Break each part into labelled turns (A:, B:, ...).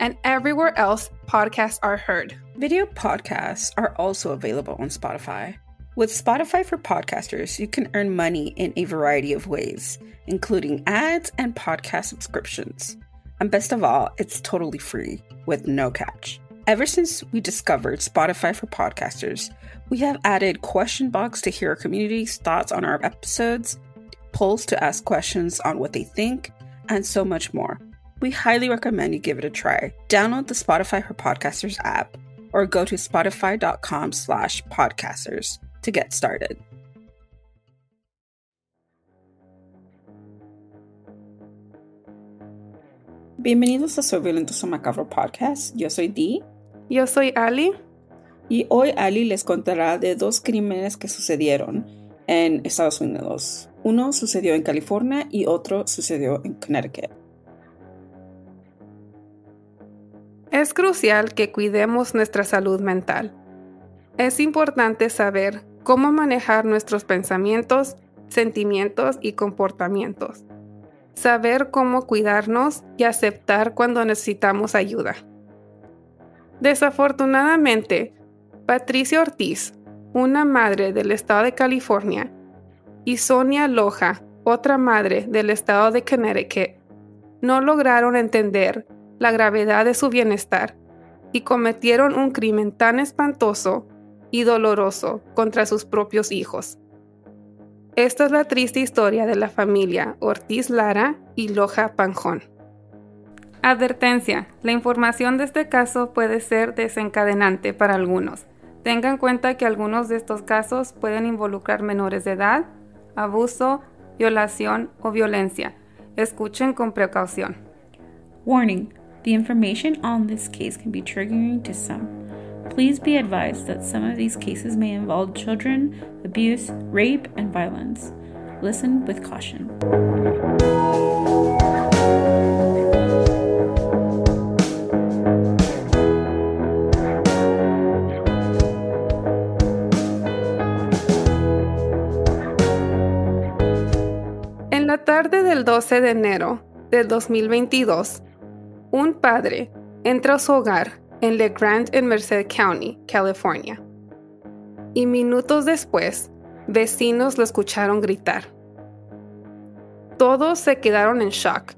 A: and everywhere else podcasts are heard.
B: Video podcasts are also available on Spotify. With Spotify for Podcasters, you can earn money in a variety of ways, including ads and podcast subscriptions. And best of all, it's totally free with no catch. Ever since we discovered Spotify for Podcasters, we have added question box to hear our community's thoughts on our episodes, polls to ask questions on what they think, and so much more we highly recommend you give it a try. Download the Spotify for Podcasters app or go to spotify.com slash podcasters to get started. Bienvenidos a Soy Violentoso Macabro Podcast. Yo soy Dee.
A: Yo soy Ali.
B: Y hoy Ali les contará de dos crímenes que sucedieron en Estados Unidos. Uno sucedió en California y otro sucedió en Connecticut.
A: Es crucial que cuidemos nuestra salud mental. Es importante saber cómo manejar nuestros pensamientos, sentimientos y comportamientos. Saber cómo cuidarnos y aceptar cuando necesitamos ayuda. Desafortunadamente, Patricia Ortiz, una madre del estado de California, y Sonia Loja, otra madre del estado de Connecticut, no lograron entender la gravedad de su bienestar y cometieron un crimen tan espantoso y doloroso contra sus propios hijos. Esta es la triste historia de la familia Ortiz Lara y Loja Panjón. Advertencia, la información de este caso puede ser desencadenante para algunos. Tenga en cuenta que algunos de estos casos pueden involucrar menores de edad, abuso, violación o violencia. Escuchen con precaución.
C: Warning. The information on this case can be triggering to some. Please be advised that some of these cases may involve children, abuse, rape, and violence. Listen with caution.
A: En la tarde del 12 de enero del 2022, un padre entra a su hogar en LeGrand en Merced County, California. Y minutos después, vecinos lo escucharon gritar. Todos se quedaron en shock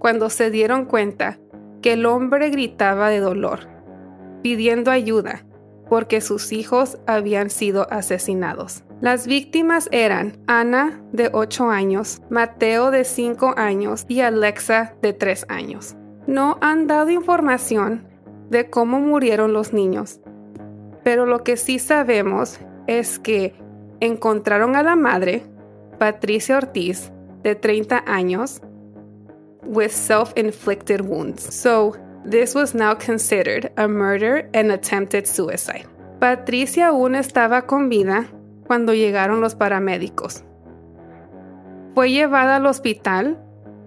A: cuando se dieron cuenta que el hombre gritaba de dolor, pidiendo ayuda porque sus hijos habían sido asesinados. Las víctimas eran Ana, de 8 años, Mateo, de 5 años, y Alexa, de 3 años no han dado información de cómo murieron los niños, pero lo que sí sabemos es que encontraron a la madre, Patricia Ortiz, de 30 años, with self-inflicted wounds. So, this was now considered a murder and attempted suicide. Patricia aún estaba con vida cuando llegaron los paramédicos. Fue llevada al hospital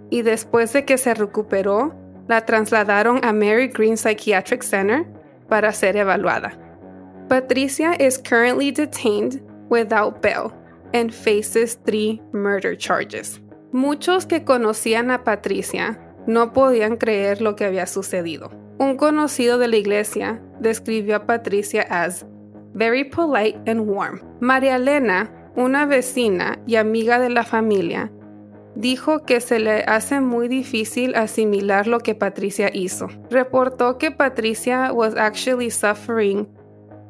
A: y después de que se recuperó, la trasladaron a Mary Green Psychiatric Center para ser evaluada. Patricia is currently detained without bail and faces three murder charges. Muchos que conocían a Patricia no podían creer lo que había sucedido. Un conocido de la iglesia describió a Patricia as very polite and warm. María Elena, una vecina y amiga de la familia, dijo que se le hace muy difícil asimilar lo que Patricia hizo. Reportó que Patricia was actually suffering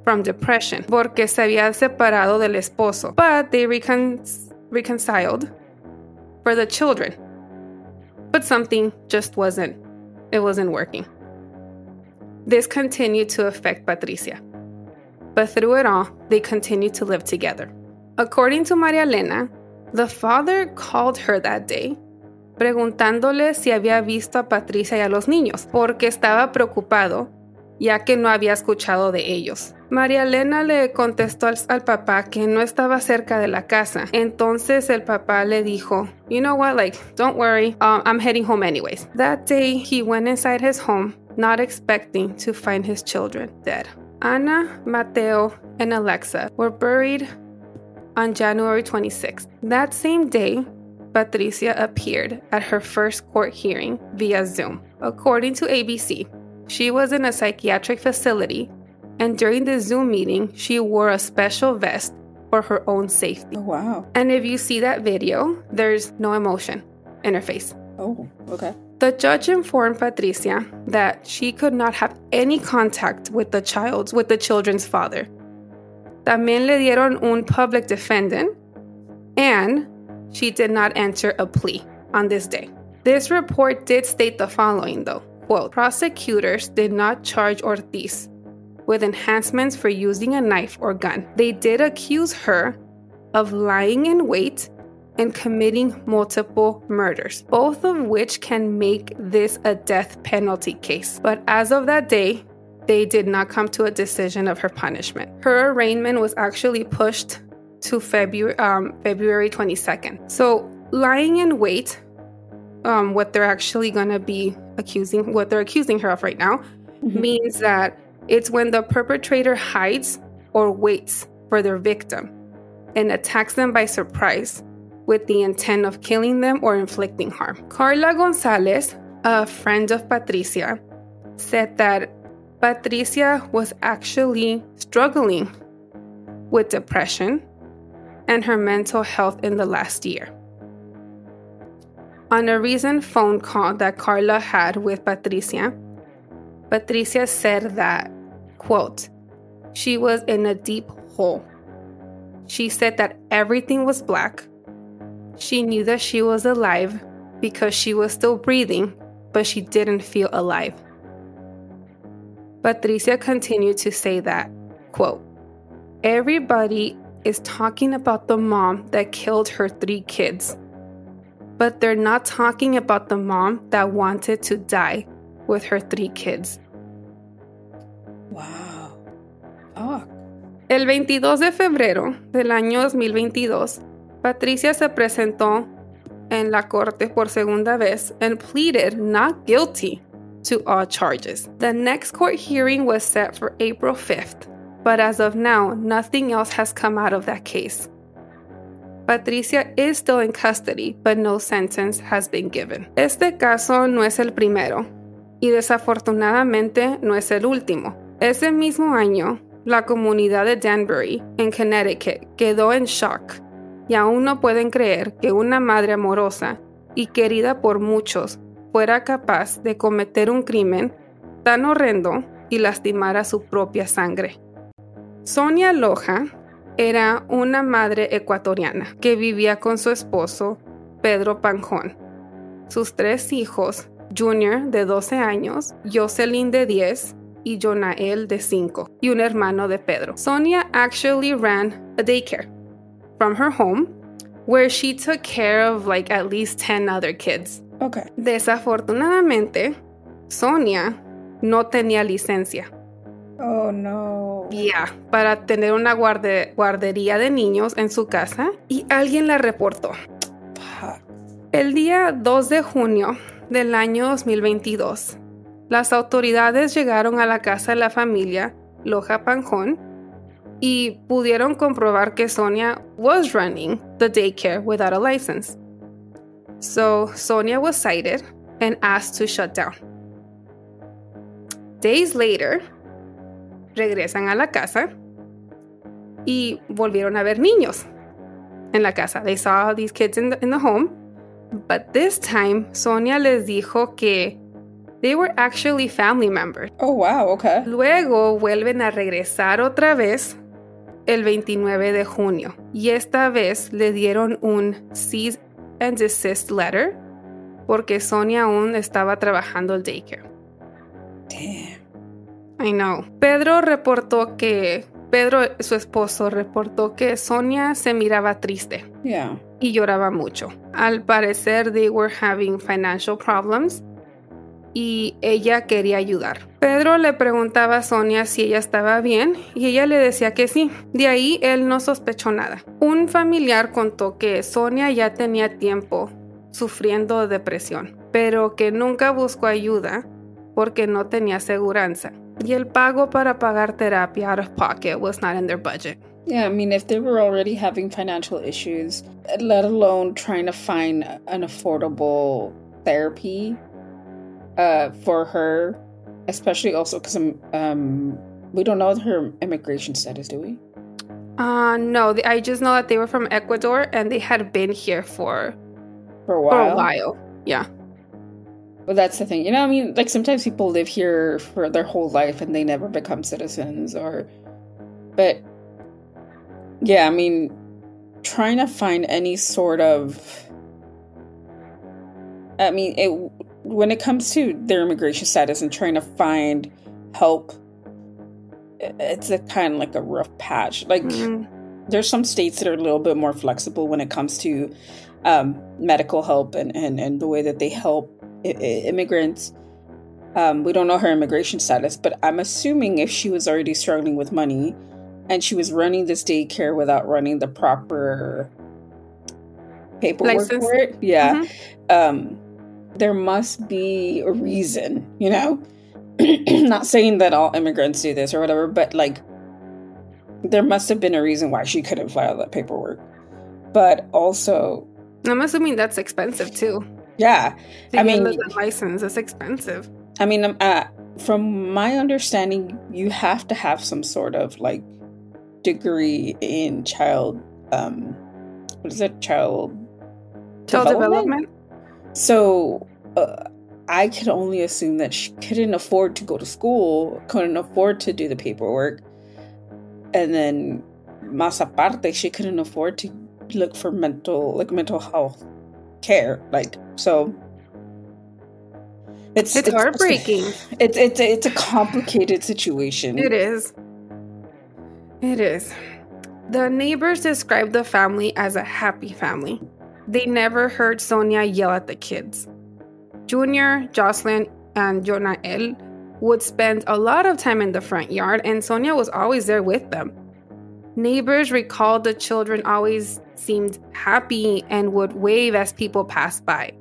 A: from depression porque se había separado del esposo, but they recon reconciled for the children. But something just wasn't it wasn't working. This continued to affect Patricia. But through it all, they continued to live together. According to Maria Elena, the father called her that day preguntándole si había visto a Patricia y a los niños, porque estaba preocupado, ya que no había escuchado de ellos. María Elena le contestó al, al, papá que no estaba cerca de la casa. Entonces el papá le dijo, You know what, like, don't worry, um, I'm heading home anyways. That day, he went inside his home, not expecting to find his children dead. Ana, Mateo, and Alexa were buried on January 26th. That same day, Patricia appeared at her first court hearing via Zoom. According to ABC, she was in a psychiatric facility, and during the Zoom meeting, she wore a special vest for her own safety.
B: Oh, wow.
A: And if you see that video, there's no emotion in her face.
B: Oh, okay.
A: The judge informed Patricia that she could not have any contact with the child's with the children's father También le dieron un public defendant, and she did not enter a plea on this day. This report did state the following, though. Quote, prosecutors did not charge Ortiz with enhancements for using a knife or gun. They did accuse her of lying in wait and committing multiple murders, both of which can make this a death penalty case. But as of that day, they did not come to a decision of her punishment. Her arraignment was actually pushed to February um, February 22nd. So lying in wait, um, what they're actually going to be accusing, what they're accusing her of right now, mm-hmm. means that it's when the perpetrator hides or waits for their victim and attacks them by surprise with the intent of killing them or inflicting harm. Carla Gonzalez, a friend of Patricia, said that Patricia was actually struggling with depression and her mental health in the last year. On a recent phone call that Carla had with Patricia, Patricia said that, quote, she was in a deep hole. She said that everything was black. She knew that she was alive because she was still breathing, but she didn't feel alive. Patricia continued to say that, quote, everybody is talking about the mom that killed her three kids, but they're not talking about the mom that wanted to die with her three kids.
B: Wow. Oh.
A: El 22 de febrero del año 2022, Patricia se presentó en la corte por segunda vez and pleaded not guilty to all charges. The next court hearing was set for April 5th, but as of now, nothing else has come out of that case. Patricia is still in custody, but no sentence has been given. Este caso no es el primero, y desafortunadamente no es el último. Ese mismo año, la comunidad de Danbury, en Connecticut, quedó en shock, y aún no pueden creer que una madre amorosa y querida por muchos fuera capaz de cometer un crimen tan horrendo y lastimar a su propia sangre. Sonia Loja era una madre ecuatoriana que vivía con su esposo, Pedro Panjón, sus tres hijos, Junior de 12 años, Jocelyn de 10 y Jonael de 5, y un hermano de Pedro. Sonia actually ran a daycare from her home where she took care of like at least 10 other kids.
B: Okay.
A: Desafortunadamente, Sonia no tenía licencia.
B: Oh, no.
A: Ya, para tener una guarde guardería de niños en su casa y alguien la reportó. El día 2 de junio del año 2022, las autoridades llegaron a la casa de la familia Loja Panjón y pudieron comprobar que Sonia was running the daycare without a license. So Sonia was cited and asked to shut down. Days later, regresan a la casa y volvieron a ver niños en la casa. They saw these kids in the, in the home, But this time, Sonia les dijo que they were actually family members.
B: Oh, wow. Okay.
A: Luego vuelven a regresar otra vez el 29 de junio y esta vez le dieron un cease and desist letter porque Sonia aún estaba trabajando el daycare.
B: Damn.
A: I know. Pedro reportó que Pedro, su esposo, reportó que Sonia se miraba triste
B: Yeah.
A: y lloraba mucho. Al parecer, they were having financial problems y ella quería ayudar. Pedro le preguntaba a Sonia si ella estaba bien y ella le decía que sí. De ahí él no sospechó nada. Un familiar contó que Sonia ya tenía tiempo sufriendo depresión, pero que nunca buscó ayuda porque no tenía aseguranza. Y el pago para pagar terapia out of pocket was not in their budget.
B: Yeah, I mean, if they were already having financial issues, let alone trying to find an affordable therapy uh, for her, especially also because um, we don't know her immigration status, do we?
A: Uh, no, I just know that they were from Ecuador and they had been here for,
B: For a
A: for
B: while.
A: a while. Yeah.
B: But that's the thing. You know, I mean, like sometimes people live here for their whole life and they never become citizens or but yeah, I mean, trying to find any sort of I mean, it when it comes to their immigration status and trying to find help it's a kind of like a rough patch. Like
A: Mm,
B: there's some states that are a little bit more flexible when it comes to um, medical help and, and, and the way that they help I- I- immigrants. Um, we don't know her immigration status, but I'm assuming if she was already struggling with money and she was running this daycare without running the proper paperwork
A: License.
B: for it, yeah,
A: Mhm.
B: um, there must be a reason, you know? Not saying that all immigrants do this or whatever, but like there must have been a reason why she couldn't file that paperwork. But also,
A: I'm assuming that's expensive too.
B: yeah,
A: To
B: I mean-
A: the license is expensive.
B: I mean, um, uh, from my understanding, you have to have some sort of like degree in child, um, what is it, child
A: Child development.
B: So uh, I could only assume that she couldn't afford to go to school, couldn't afford to do the paperwork, and then más aparte, she couldn't afford to look for mental like mental health care. Like so, it's
A: It's heartbreaking.
B: It's it's it's a complicated situation.
A: It is. It is. The neighbors described the family as a happy family. They never heard Sonia yell at the kids. Junior, Jocelyn, and Jonael would spend a lot of time in the front yard, and Sonia was always there with them. Neighbors recalled the children always seemed happy and would wave as people passed by.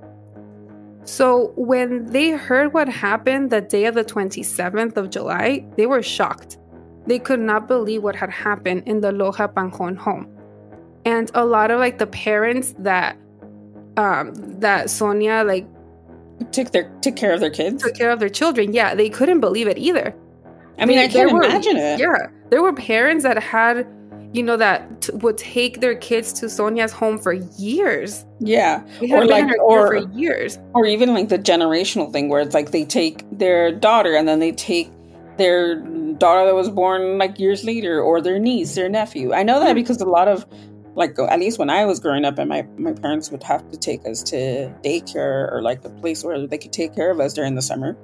A: So, when they heard what happened the day of the 27th of July, they were shocked. They could not believe what had happened in the Loja Panjon home. And a lot of like the parents that um that Sonia like
B: took their took care of their kids.
A: took care of their children, yeah, they couldn't believe it either.
B: I mean,
A: They-
B: I can't
A: there were-
B: imagine it.
A: Yeah, there were parents that had, you know, that t- would take their kids to Sonia's home for years.
B: Yeah, Or like- or-
A: for years.
B: or even like the generational thing where it's like they take their daughter and then they take their daughter that was born like years later or their niece their nephew i know that because a lot of like uh, at least when i was growing up and my, my parents would have to take us to daycare or like the place where they could take care of us during the summer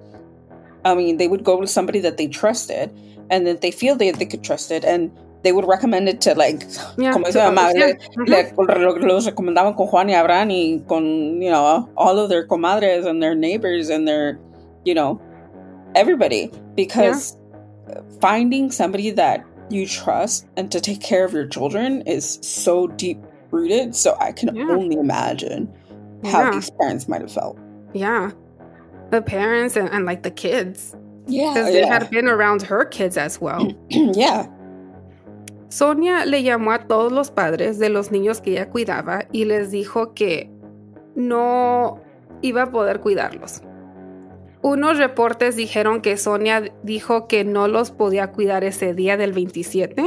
B: i mean they would go to somebody that they trusted and that they feel they, they could trust it and they would recommend it to like
A: Yeah,
B: como
A: to
B: mamá,
A: others,
B: le-
A: yeah.
B: Le- lo- los recomendaban con Juan y Abraham y con, you know, all of their comadres and their neighbors and their, you know, everybody. Because finding somebody that you trust and to take care of your children is so deep rooted. So I can
A: Yeah.
B: only imagine how
A: Yeah.
B: these parents might have felt.
A: Yeah. The parents and, and like the kids.
B: Yeah.
A: Because they
B: Yeah.
A: had been around her kids as well.
B: yeah.
A: Sonia le llamó a todos los padres de los niños que ella cuidaba y les dijo que no iba a poder cuidarlos. Unos reportes dijeron que Sonia dijo que no los podía cuidar ese día del 27,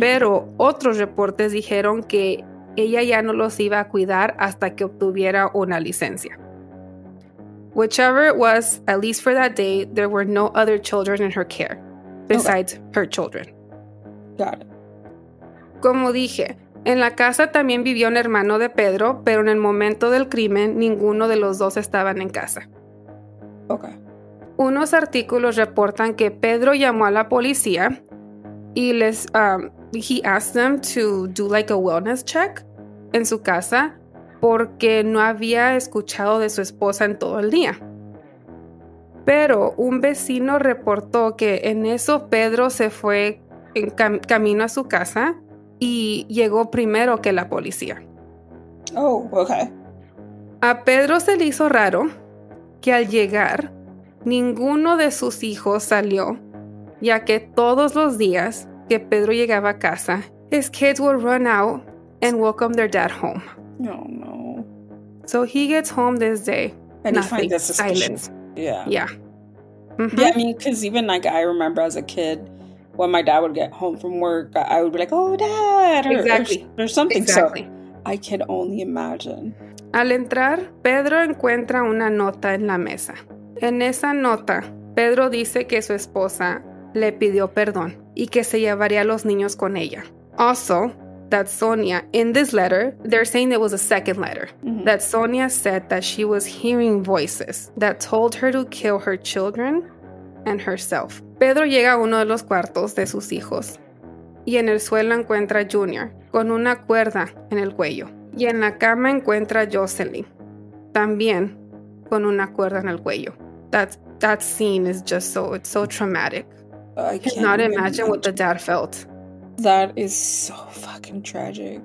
A: pero otros reportes dijeron que ella ya no los iba a cuidar hasta que obtuviera una licencia. Whichever it was, at least for that day, there were no other children in her care besides okay. her children.
B: Got it.
A: Como dije, en la casa también vivió un hermano de Pedro, pero en el momento del crimen ninguno de los dos estaban en casa. Unos artículos reportan que Pedro llamó a la policía y les um, he asked them to do like a wellness check en su casa porque no había escuchado de su esposa en todo el día. Pero un vecino reportó que en eso Pedro se fue en cam camino a su casa y llegó primero que la policía.
B: Oh, okay.
A: A Pedro se le hizo raro que al llegar ninguno de sus hijos salió, ya que todos los días que Pedro llegaba a casa, his kids would run out and welcome their dad home.
B: No, no.
A: So he gets home this day.
B: And
A: nothing.
B: he finds that
A: Silence.
B: Yeah.
A: Yeah. Mhm.
B: Yeah, I mean, because even like I remember as a kid, when my dad would get home from work, I would be like, "Oh, dad," or, or-
A: Exactly.
B: or, something.
A: Exactly.
B: So I can only imagine.
A: Al entrar, Pedro encuentra una nota en la mesa. En esa nota, Pedro dice que su esposa le pidió perdón y que se llevaría a los niños con ella. Also, that Sonia, in this letter, they're saying it was a second letter,
B: Mhm.
A: that Sonia said that she was hearing voices that told her to kill her children and herself. Pedro llega a uno de los cuartos de sus hijos y en el suelo encuentra a Junior con una cuerda en el cuello y en la cama encuentra a Jocelyn también con una cuerda en el cuello. That that scene is just so it's so traumatic.
B: I
A: Cannot imagine what the dad felt.
B: That is so fucking tragic.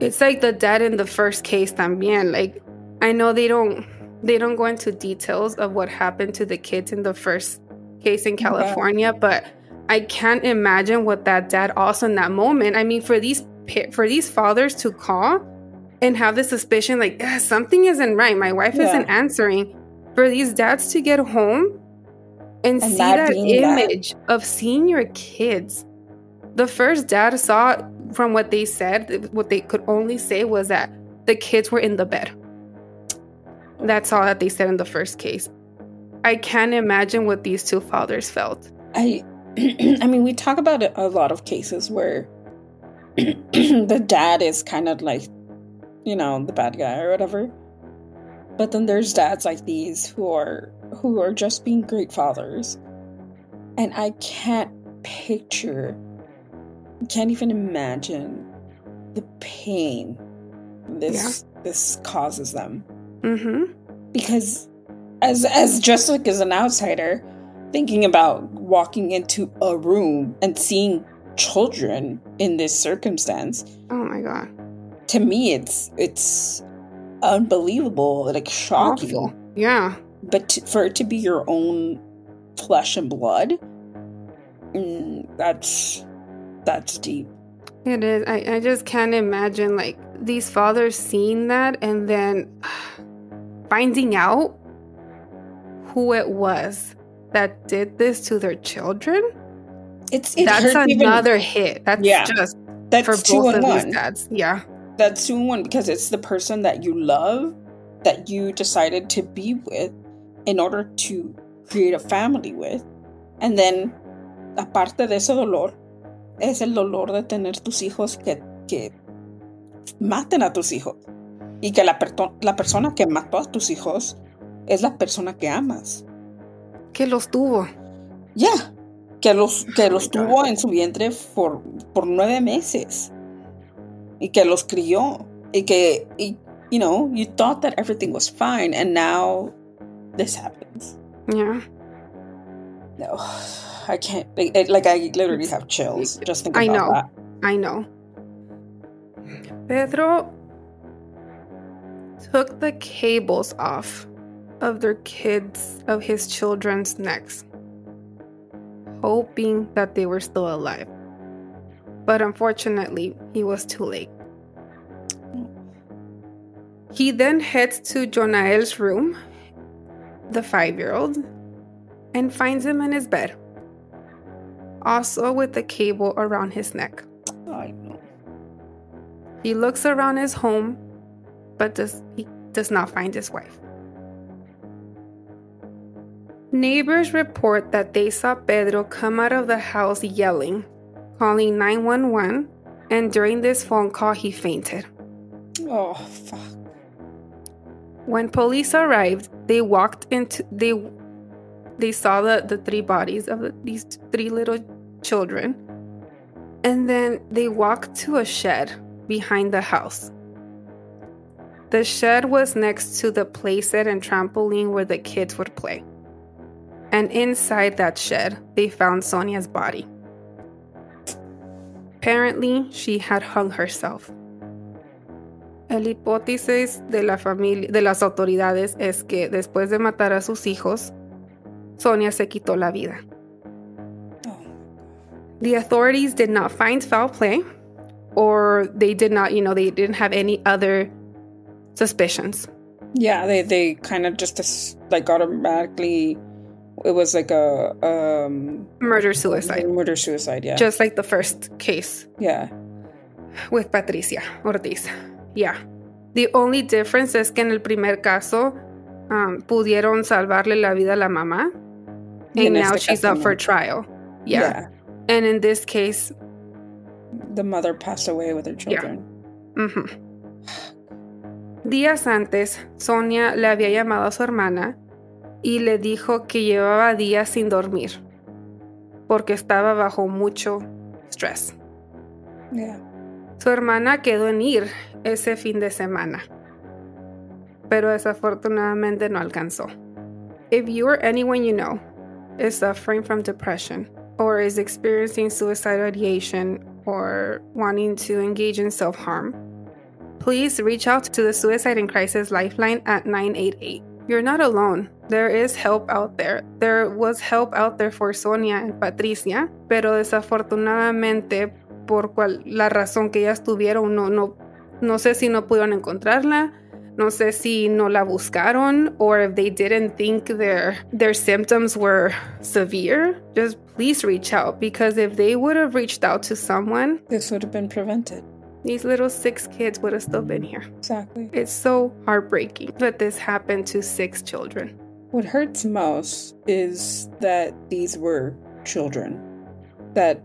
A: It's like the dad in the first case también. Like I know they don't they don't go into details of what happened to the kids in the first case in California, but I can't imagine what that dad also in that moment. I mean, for these for these fathers to call and have the suspicion like "Ah, something isn't right. My wife
B: Yeah.
A: isn't answering. For these dads to get home and,
B: And
A: see
B: that being that-
A: image of seeing your kids. The first dad saw from what they said, what they could only say was that the kids were in the bed. That's all that they said in the first case. I can't imagine what these two fathers felt.
B: I I mean, we talk about a lot of cases where the dad is kind of like, you know, the bad guy or whatever. But then there's dads like these who are who are just being great fathers. And I can't picture can't even imagine the pain this this causes them
A: Mm-hmm.
B: because as as just like as an outsider thinking about walking into a room and seeing children in this circumstance
A: Oh my god.
B: to me it's it's unbelievable like shocking
A: Awful. Yeah.
B: but to, for it to be your own flesh and blood mm, that's that's deep
A: It is. I, I just can't imagine like these fathers seeing that and then finding out who it was that did this to their children.
B: it's it
A: That's
B: hurts even-
A: another hit. That's
B: Yeah.
A: just
B: that's
A: for
B: two
A: both
B: and
A: of
B: one
A: these dads. Yeah.
B: that's two in one because it's the person that you love that you decided to be with in order to create a family with. And then, aparte de ese dolor, es el dolor de tener tus hijos que, que maten a tus hijos. Y que la, perto- la persona que mató a tus hijos es la persona que amas.
A: Que los tuvo.
B: Ya. Que los, que los
A: Oh
B: tuvo en su vientre por, por nueve meses. Y que los crió. Y que, y, you know, you thought that everything was fine. And now this happens.
A: Yeah.
B: No, I can't. Like, it- like I literally have chills just thinking
A: I know.
B: that.
A: I know. Pedro took the cables off of their kids, of his children's necks, hoping that they were still alive. But unfortunately, he was too late. He then heads to Jonael's room, the five year old, and finds him in his bed, also with the cable around his neck.
B: I know.
A: He looks around his home, but does he does not find his wife. Neighbors report that they saw Pedro come out of the house yelling, calling 911, and during this phone call he fainted.
B: Oh fuck.
A: When police arrived, they walked into they they saw the, the three bodies of the, these three little children. And then they walked to a shed behind the house. The shed was next to the playset and trampoline where the kids would play. And inside that shed, they found Sonia's body. Apparently, she had hung herself. El hipótesis de, la familia, de las autoridades es que después de matar a sus hijos, Sonia se quitó la vida. The authorities did not find foul play, or they did not, you know, they didn't have any other suspicions.
B: Yeah, they they kind of just like automatically. It was like a um
A: Murder suicide,
B: murder suicide. Yeah,
A: just like the first case
B: yeah.
A: with Patricia Ortiz. Yeah. The only difference es que en el primer caso um, pudieron salvarle la vida a la mamá, and now she's up for trial. Yeah. And in this case,
B: The mother passed away with her children.
A: Ujú. Días antes, Sonia le había llamado a su hermana y le dijo que llevaba días sin dormir porque estaba bajo mucho estrés.
B: Yeah.
A: Su hermana quedó en ir ese fin de semana, pero desafortunadamente no alcanzó. If you or anyone you know is suffering from depression or is experiencing suicidal ideation or wanting to engage in self harm, please reach out to the Suicide and Crisis Lifeline at 988. You're not alone. There is help out there. There was help out there for Sonia and Patricia, pero desafortunadamente, por cual, la razón que ellas tuvieron, no, no, no sé si no pudieron encontrarla, no sé si no la buscaron, or if they didn't think their, their symptoms were severe. Just please reach out because if they would have reached out to someone,
B: This would have been prevented.
A: These little six kids would have still been here.
B: Exactly.
A: It's so heartbreaking that this happened to six children.
B: What hurts most is that these were children. That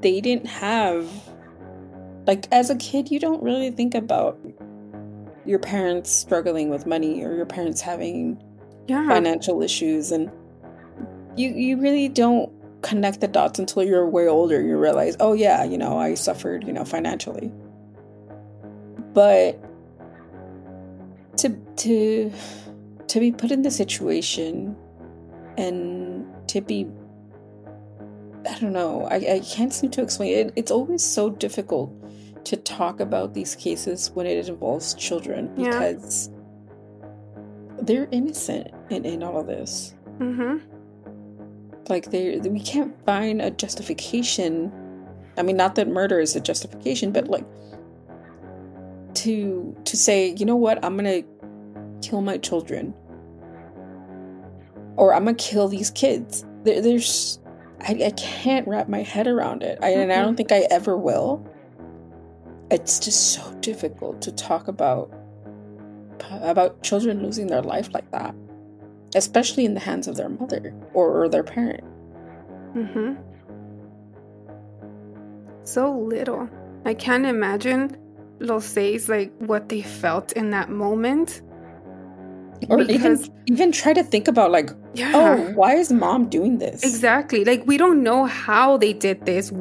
B: they didn't have. Like, as a kid, you don't really think about your parents struggling with money or your parents having
A: Yeah.
B: financial issues. And you, you really don't connect the dots until you're way older. You realize, oh, yeah, you know, I suffered, you know, financially. But to, to, to be put in the situation and to be i don't know i, I can't seem to explain it it's always so difficult to talk about these cases when it involves children
A: Yeah.
B: because they're innocent in, in all of this
A: Mm-hmm.
B: Like they we can't find a justification. I mean not that murder is a justification but like to to say you know what i'm gonna kill my children. Or i'm gonna kill these kids. There, there's I, I can't wrap my head around it. I, and i don't mm-hmm. think i ever will. It's just so difficult to talk about about children losing their life like that especially in the hands of their mother or, or their parent
A: Mm-hmm. So little. I can't imagine los seis like what they felt in that moment.
B: or
A: Because-
B: even even try to think about like
A: Yeah.
B: oh why is mom doing this
A: Exactly. Like we don't know how they did this,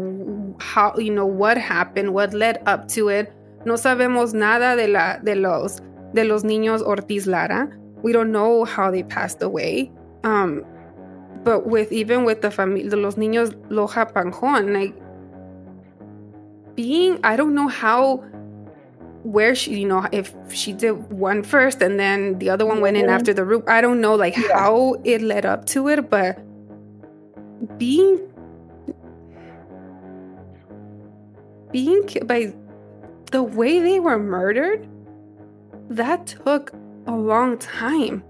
A: how you know what happened, what led up to it. No sabemos nada de la de los de los niños Ortiz Lara. We don't know how they passed away. Um but with even with the family de los niños Loja Panjón, like being I don't know how where she you know if she did one first and then the other one went in after the root i don't know like
B: Yeah.
A: how it led up to it but being being by the way they were murdered that took a long time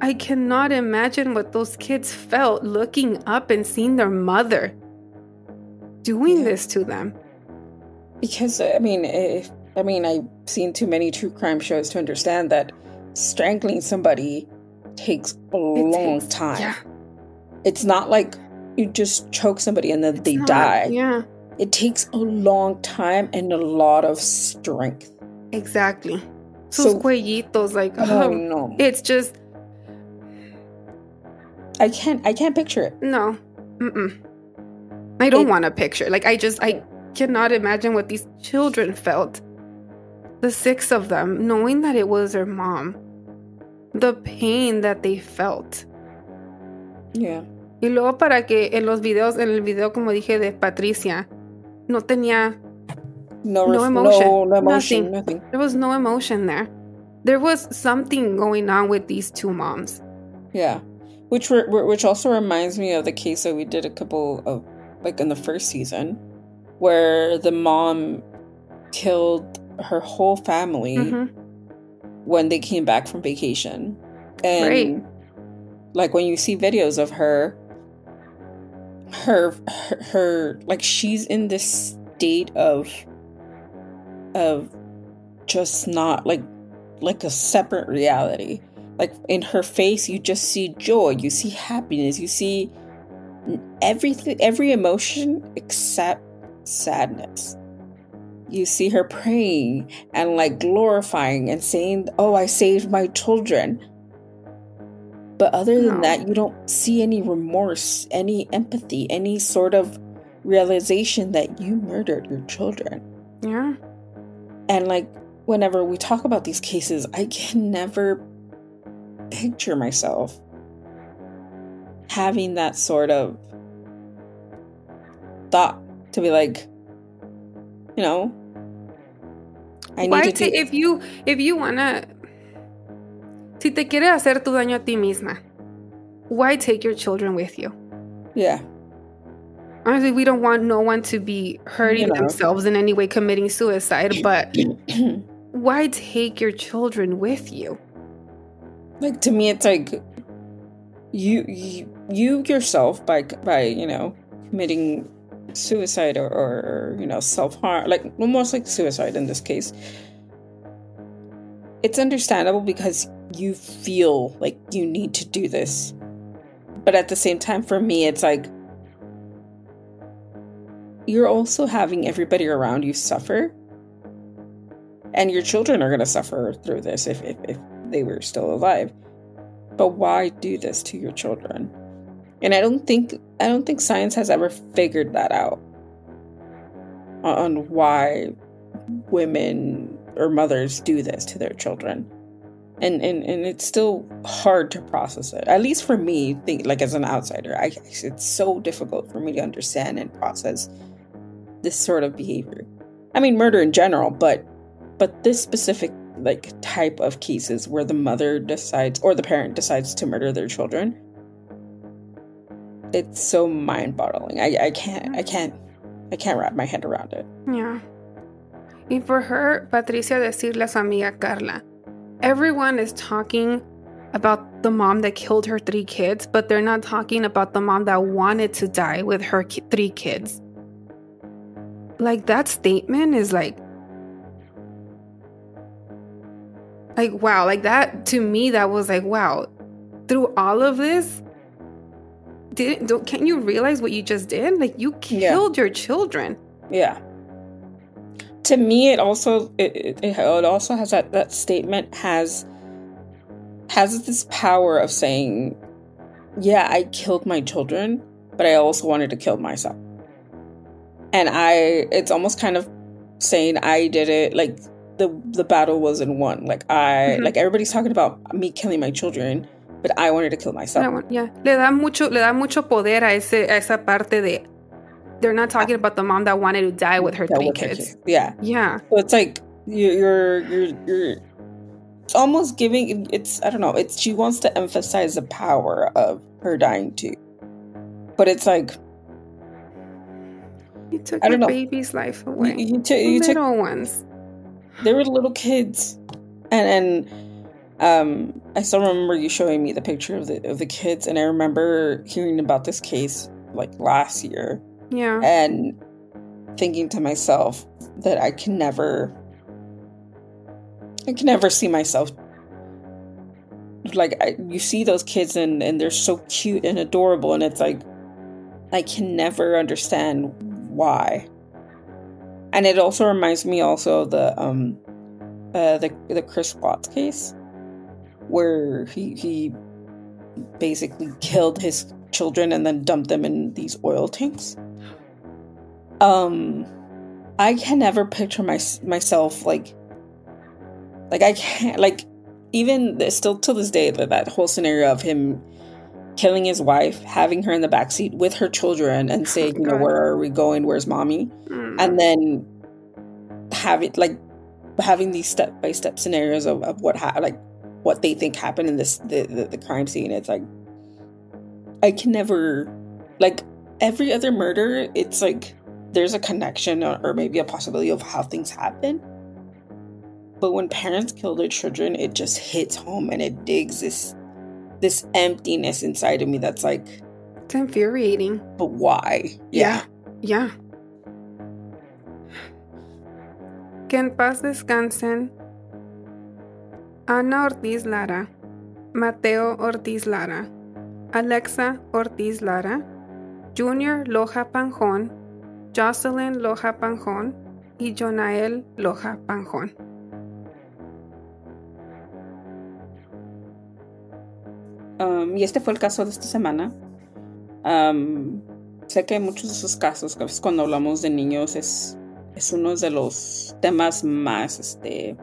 A: i cannot imagine what those kids felt looking up and seeing their mother doing
B: Yeah.
A: this to them
B: because I mean, if I mean, I've seen too many true crime shows to understand that strangling somebody takes a
A: It
B: long
A: takes-
B: time.
A: Yeah.
B: It's not like you just choke somebody and then they
A: Not-
B: die.
A: Yeah.
B: It takes a long time and a lot of strength.
A: Exactly. Sus
B: So-
A: cuellitos, like
B: Oh
A: um,
B: no,
A: it's just
B: I can't. I can't picture it.
A: no. Mm-mm. I don't
B: It-
A: want a picture. Like I just I cannot imagine what these children felt. The six of them, knowing that it was their mom. The pain that they felt.
B: Yeah.
A: Y luego para que en los videos, en el video como dije de Patricia, no tenía
B: No,
A: No emotion.
B: No, no emotion.
A: Nothing.
B: Nothing.
A: There was no emotion there. There was something going on with these two moms.
B: Yeah, which re- which also reminds me of the case that we did a couple of like in the first season, where the mom killed her whole family
A: Mhm.
B: when they came back from vacation, and
A: Right.
B: like when you see videos of her, her, her, her like she's in this state of of just not like like a separate reality. Like in her face you just see joy you see happiness you see everything every emotion except sadness. You see her praying and like glorifying and saying oh i saved my children. But other than that you don't see any remorse any empathy any sort of realization that you murdered your children.
A: Yeah.
B: And like whenever we talk about these cases, I can never picture myself having that sort of thought to be like, you know, I
A: Why
B: need to
A: if you if you wanna si te quieres hacer tu daño a ti misma, why take your children with you?
B: yeah,
A: Honestly, we don't want no one to be hurting
B: You know.
A: themselves in any way, committing suicide, but why take your children with you?
B: like to me, it's like you you, you yourself by by you know committing suicide or, or you know self harm, like almost like suicide in this case. It's understandable because you feel like you need to do this, but at the same time, for me, it's like you're also having everybody around you suffer. And your children are going to suffer through this if, if, if they were still alive. But why do this to your children? And i don't think i don't think science has ever figured that out on- why women or mothers do this to their children. And and, and it's still hard to process it. At least for me think like as an outsider i it's so difficult for me to understand and process this sort of behavior i mean murder in general but but this specific like type of cases where the mother decides or the parent decides to murder their children it's so mind-boggling i i can't i can't i can't wrap my head around it
A: Yeah. Y for her, Patricia decirle a su amiga Carla, everyone is talking about the mom that killed her three kids, but they're not talking about the mom that wanted to die with her ki- three kids. Like that statement is like, like wow, like that to me that was like wow. Through all of this, didn't don't, can't you realize what you just did? Like you
B: Yeah.
A: killed your children.
B: yeah to me it also it, it, it also has that that statement has has this power of saying yeah i killed my children but i also wanted to kill myself and i it's almost kind of saying i did it like the the battle wasn't won like i
A: Mhm.
B: like everybody's talking about me killing my children but i wanted to kill myself
A: Ah, bueno, ya. Le da mucho, le da mucho poder a ese, a esa parte de. They're not talking about the mom that wanted to die with her
B: Yeah,
A: three
B: with her
A: kids.
B: kids. yeah
A: Yeah,
B: So it's like you- you're you're you're it's almost giving it's I don't know it's she wants to emphasize the power of her dying too, but it's like
A: you took
B: I
A: your
B: don't know.
A: baby's life away.
B: you, took you took
A: Little ones.
B: they were little kids, and and um I still remember you showing me the picture of the of the kids, and I remember hearing about this case like last year,
A: Yeah,
B: and thinking to myself that I can never I can never see myself like I, you see those kids and and they're so cute and adorable and it's like I can never understand why. And it also reminds me also of the um uh the the Chris Watts case where he he basically killed his children and then dumped them in these oil tanks. Um I can never picture my, myself like like I can't like even still to this day that that whole scenario of him killing his wife, having her in the backseat with her children, and saying, you know, where are we going? Where's mommy? Mm. And then having like having these step by step scenarios of, of what ha- like what they think happened in this the, the, the crime scene. It's like I can never like every other murder. It's like there's a connection or, or maybe a possibility of how things happen but when parents kill their children, it just hits home and it digs this this emptiness inside of me that's like
A: it's infuriating.
B: But why?
A: Yeah. Yeah. Que en paz descansen Ana Ortiz Lara, Mateo Ortiz Lara, Alexa Ortiz Lara, Junior Loja Panjón, Jocelyn Loja Panjón y Jonael Loja Panjón.
B: Um, y este fue el caso de esta semana. Um, sé que muchos de esos casos, que cuando hablamos de niños, es, es uno de los temas más, este,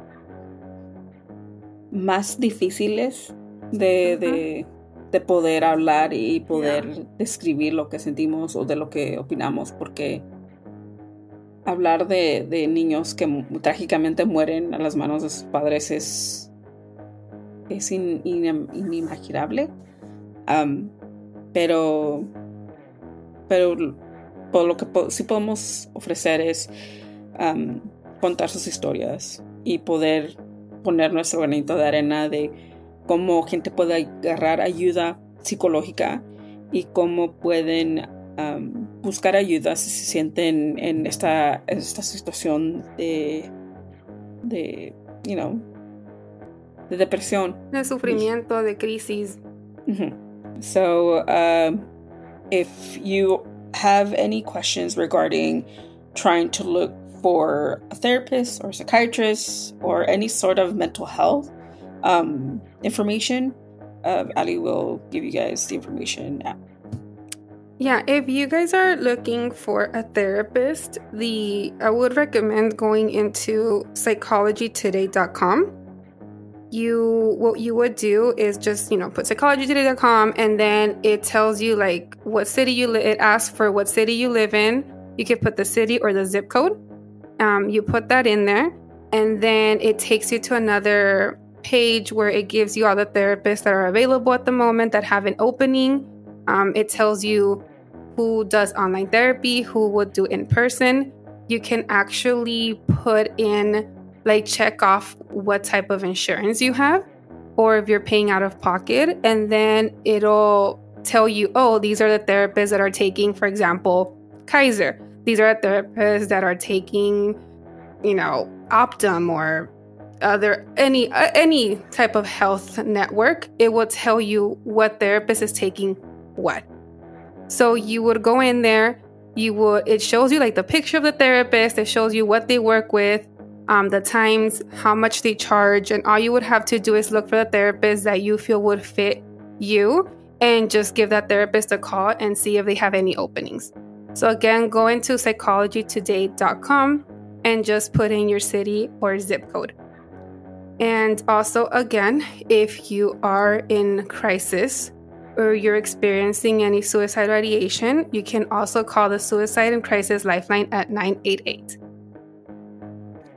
B: más difíciles de, de, de poder hablar y poder describir lo que sentimos o de lo que opinamos, porque hablar de, de niños que trágicamente mueren a las manos de sus padres es es inimaginable. pero, pero por lo que sí podemos ofrecer es contar sus historias y poder poner nuestro granito de arena de cómo gente puede agarrar ayuda psicológica y cómo pueden buscar ayuda si se sienten en esta, esta situación de, de, you know, de depresión.
A: De sufrimiento, de crisis.
B: Mm-hmm. So, uh, if you have any questions regarding trying to look for a therapist or psychiatrist or any sort of mental health um, information, uh, Ali will give you guys the information.
A: Yeah, if you guys are looking for a therapist, the I would recommend going into psychologytoday.com you what you would do is just you know put psychologytoday.com and then it tells you like what city you live it asks for what city you live in. You can put the city or the zip code. Um, you put that in there and then it takes you to another page where it gives you all the therapists that are available at the moment that have an opening. Um, it tells you who does online therapy who would do in person. You can actually put in like check off what type of insurance you have or if you're paying out of pocket and then it'll tell you oh these are the therapists that are taking for example kaiser. These are the therapists that are taking you know optum or other any uh, any type of health network. It will tell you what therapist is taking what. So you would go in there you would it shows you like the picture of the therapist. It shows you what they work with um, the times, how much they charge, and all you would have to do is look for the therapist that you feel would fit you and just give that therapist a call and see if they have any openings. So, again, go into psychologytoday.com and just put in your city or zip code. And also, again, if you are in crisis or you're experiencing any suicidal ideation, you can also call the Suicide and Crisis Lifeline at 988.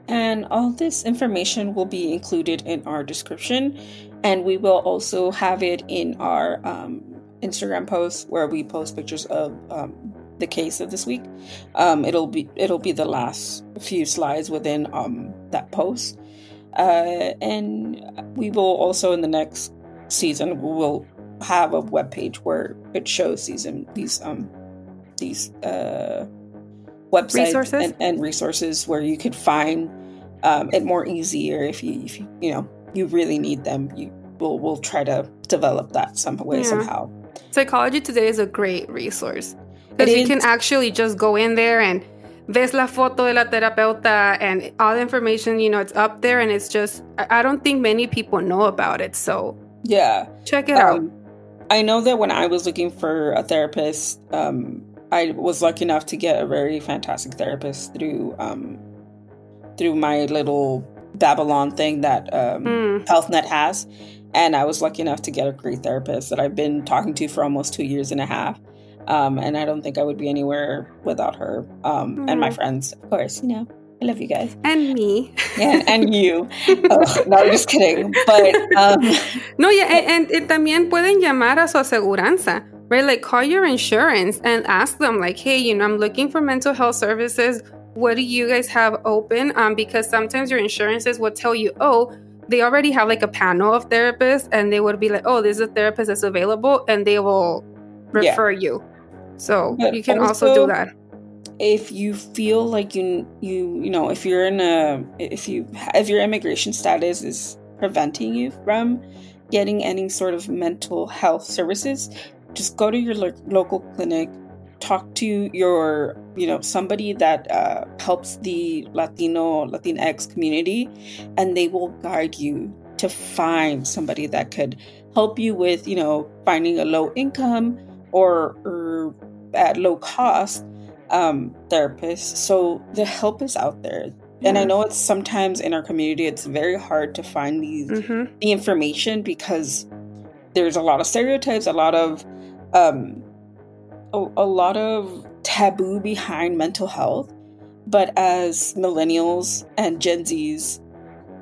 B: And all this information will be included in our description. And we will also have it in our um, Instagram post where we post pictures of um, the case of this week. Um, it'll be it'll be the last few slides within um, that post. Uh, and we will also in the next season we will have a web page where it shows these um, these um these uh websites
A: Resources?
B: And, and resources where you could find um, it more easier if you if you you know you really need them. You will will try to develop that some way
A: Yeah.
B: somehow.
A: Psychology Today is a great resource because you can actually just go in there and ves la foto de la terapeuta and all the information, you know, it's up there and it's just, I don't think many people know about it. So
B: Yeah.
A: check it out.
B: Um, I know that when I was looking for a therapist, um, I was lucky enough to get a very fantastic therapist through um, through my little Babylon thing that um,
A: Mm.
B: HealthNet has, and I was lucky enough to get a great therapist that I've been talking to for almost two years and a half. Um, and I don't think I would be anywhere without her um, and my
A: Mhm.
B: friends, of course. You know, I love you guys,
A: And me.
B: and, and you. oh, no, I'm just kidding. But um,
A: No, yeah, and, también pueden llamar a su aseguranza, right? Like call your insurance and ask them, like, hey, you know, I'm looking for mental health services. What do you guys have open? Um, because sometimes your insurances will tell you, oh, they already have like a panel of therapists, and they would be like, oh, there's a therapist that's available, and they will
B: Yeah.
A: refer you. So
B: But
A: you can also,
B: also-
A: do that.
B: if you feel like you you you know if you're in a if you if your immigration status is preventing you from getting any sort of mental health services just go to your lo- local clinic talk to your you know somebody that uh, helps the latino latinx community and they will guide you to find somebody that could help you with you know finding a low income or or at low cost um, therapists. So the help is out there. And I know it's sometimes in our community, it's very hard to find these
A: hmm
B: the information because there's a lot of stereotypes, a lot of um, a, a lot of taboo behind mental health. But as millennials and Gen Zs,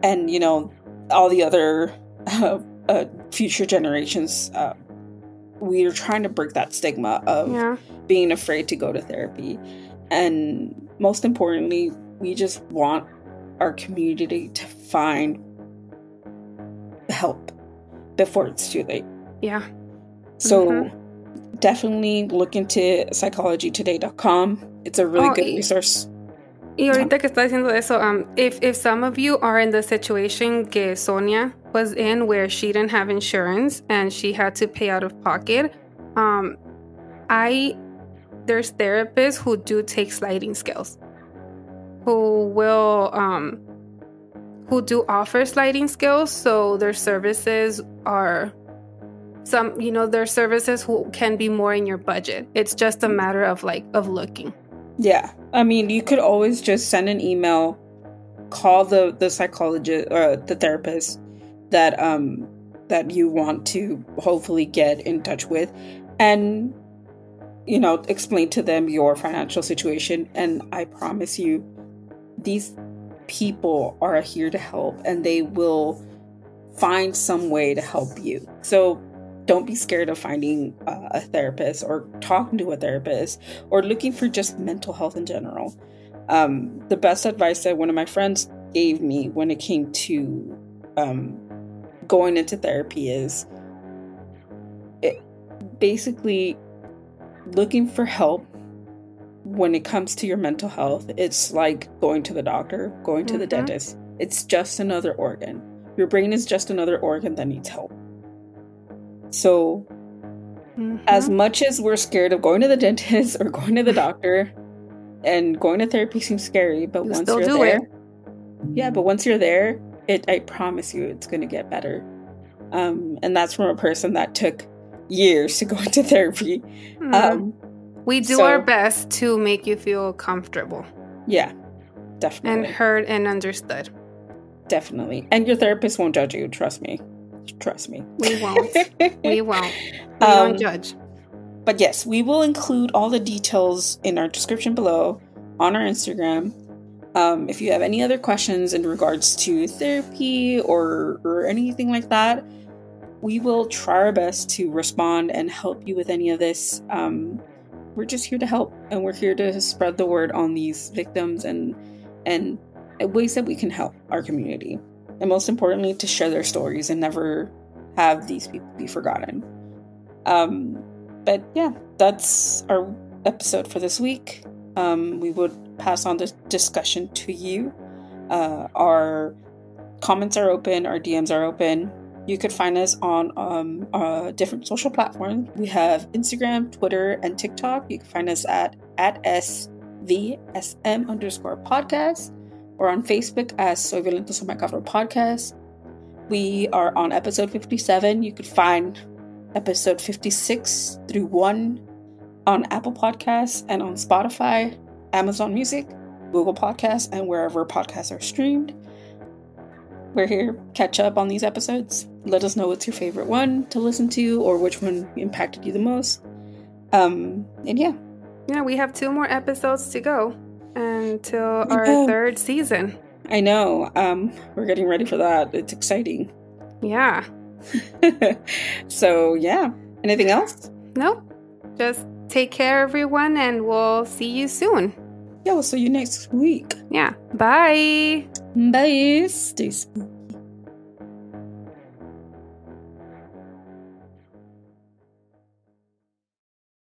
B: and you know all the other uh, uh, future generations, uh, we are trying to break that stigma of
A: Yeah.
B: being afraid to go to therapy. And most importantly, we just want our community to find help before it's too late.
A: Yeah.
B: So
A: Mhm.
B: Definitely look into psychologytoday.com. It's a really
A: Oh,
B: good resource.
A: Y ahorita que está diciendo eso, um, if if some of you are in the situation que Sonia was in, where she didn't have insurance and she had to pay out of pocket, um, I there's therapists who do take sliding scales, who will um, who do offer sliding scales. So their services are some, you know, their services who can be more in your budget. It's just a matter of like of looking.
B: Yeah. I mean, you could always just send an email, call the the psychologist or the therapist that um that you want to hopefully get in touch with and you know, explain to them your financial situation and I promise you these people are here to help and they will find some way to help you. So don't be scared of finding uh, a therapist or talking to a therapist or looking for just mental health in general. Um, the best advice that one of my friends gave me when it came to um, going into therapy is it, basically looking for help when it comes to your mental health. It's like going to the doctor, going to the
A: Mhm.
B: dentist. It's just another organ. Your brain is just another organ that needs help. So as
A: Mhm.
B: much as we're scared of going to the dentist or going to the doctor and going to therapy seems scary but
A: You
B: once you're there
A: it.
B: yeah but once you're there it i promise you it's going to get better um and that's from a person that took years to go into therapy
A: Mhm.
B: um
A: We do
B: So-
A: our best to make you feel comfortable
B: yeah definitely.
A: and heard and understood.
B: definitely and your therapist won't judge you trust me trust me
A: We won't. we won't. We
B: Um,
A: don't judge.
B: But yes, we will include all the details in our description below on our Instagram. Um, if you have any other questions in regards to therapy or or anything like that, we will try our best to respond and help you with any of this. Um, we're just here to help, and we're here to spread the word on these victims and and ways that we can help our community, and most importantly, to share their stories and never have these people be forgotten. Um, but yeah, that's our episode for this week. um, we would pass on this discussion to you. Uh, our comments are open, our DMs are open. You could find us on um, uh, different social platforms. We have Instagram, Twitter, and TikTok. You can find us at at svsm underscore podcast or on Facebook as Soy Violento Soy Macabro podcast. We are on episode 57. You could find episode 56 through 1 on Apple Podcasts and on Spotify, Amazon Music, Google Podcasts, and wherever podcasts are streamed. We're here. Catch up on these episodes. Let us know what's your favorite one to listen to or which one impacted you the most. Um, and yeah.
A: Yeah, we have two more episodes to go until our
B: know.
A: third season.
B: I know. Um, we're getting ready for that. It's exciting.
A: Yeah.
B: so yeah. Anything else?
A: Nope. Just take care, everyone, and we'll see you soon.
B: Yeah, we'll see you next week.
A: Yeah. Bye.
B: Bye. Stay spooky.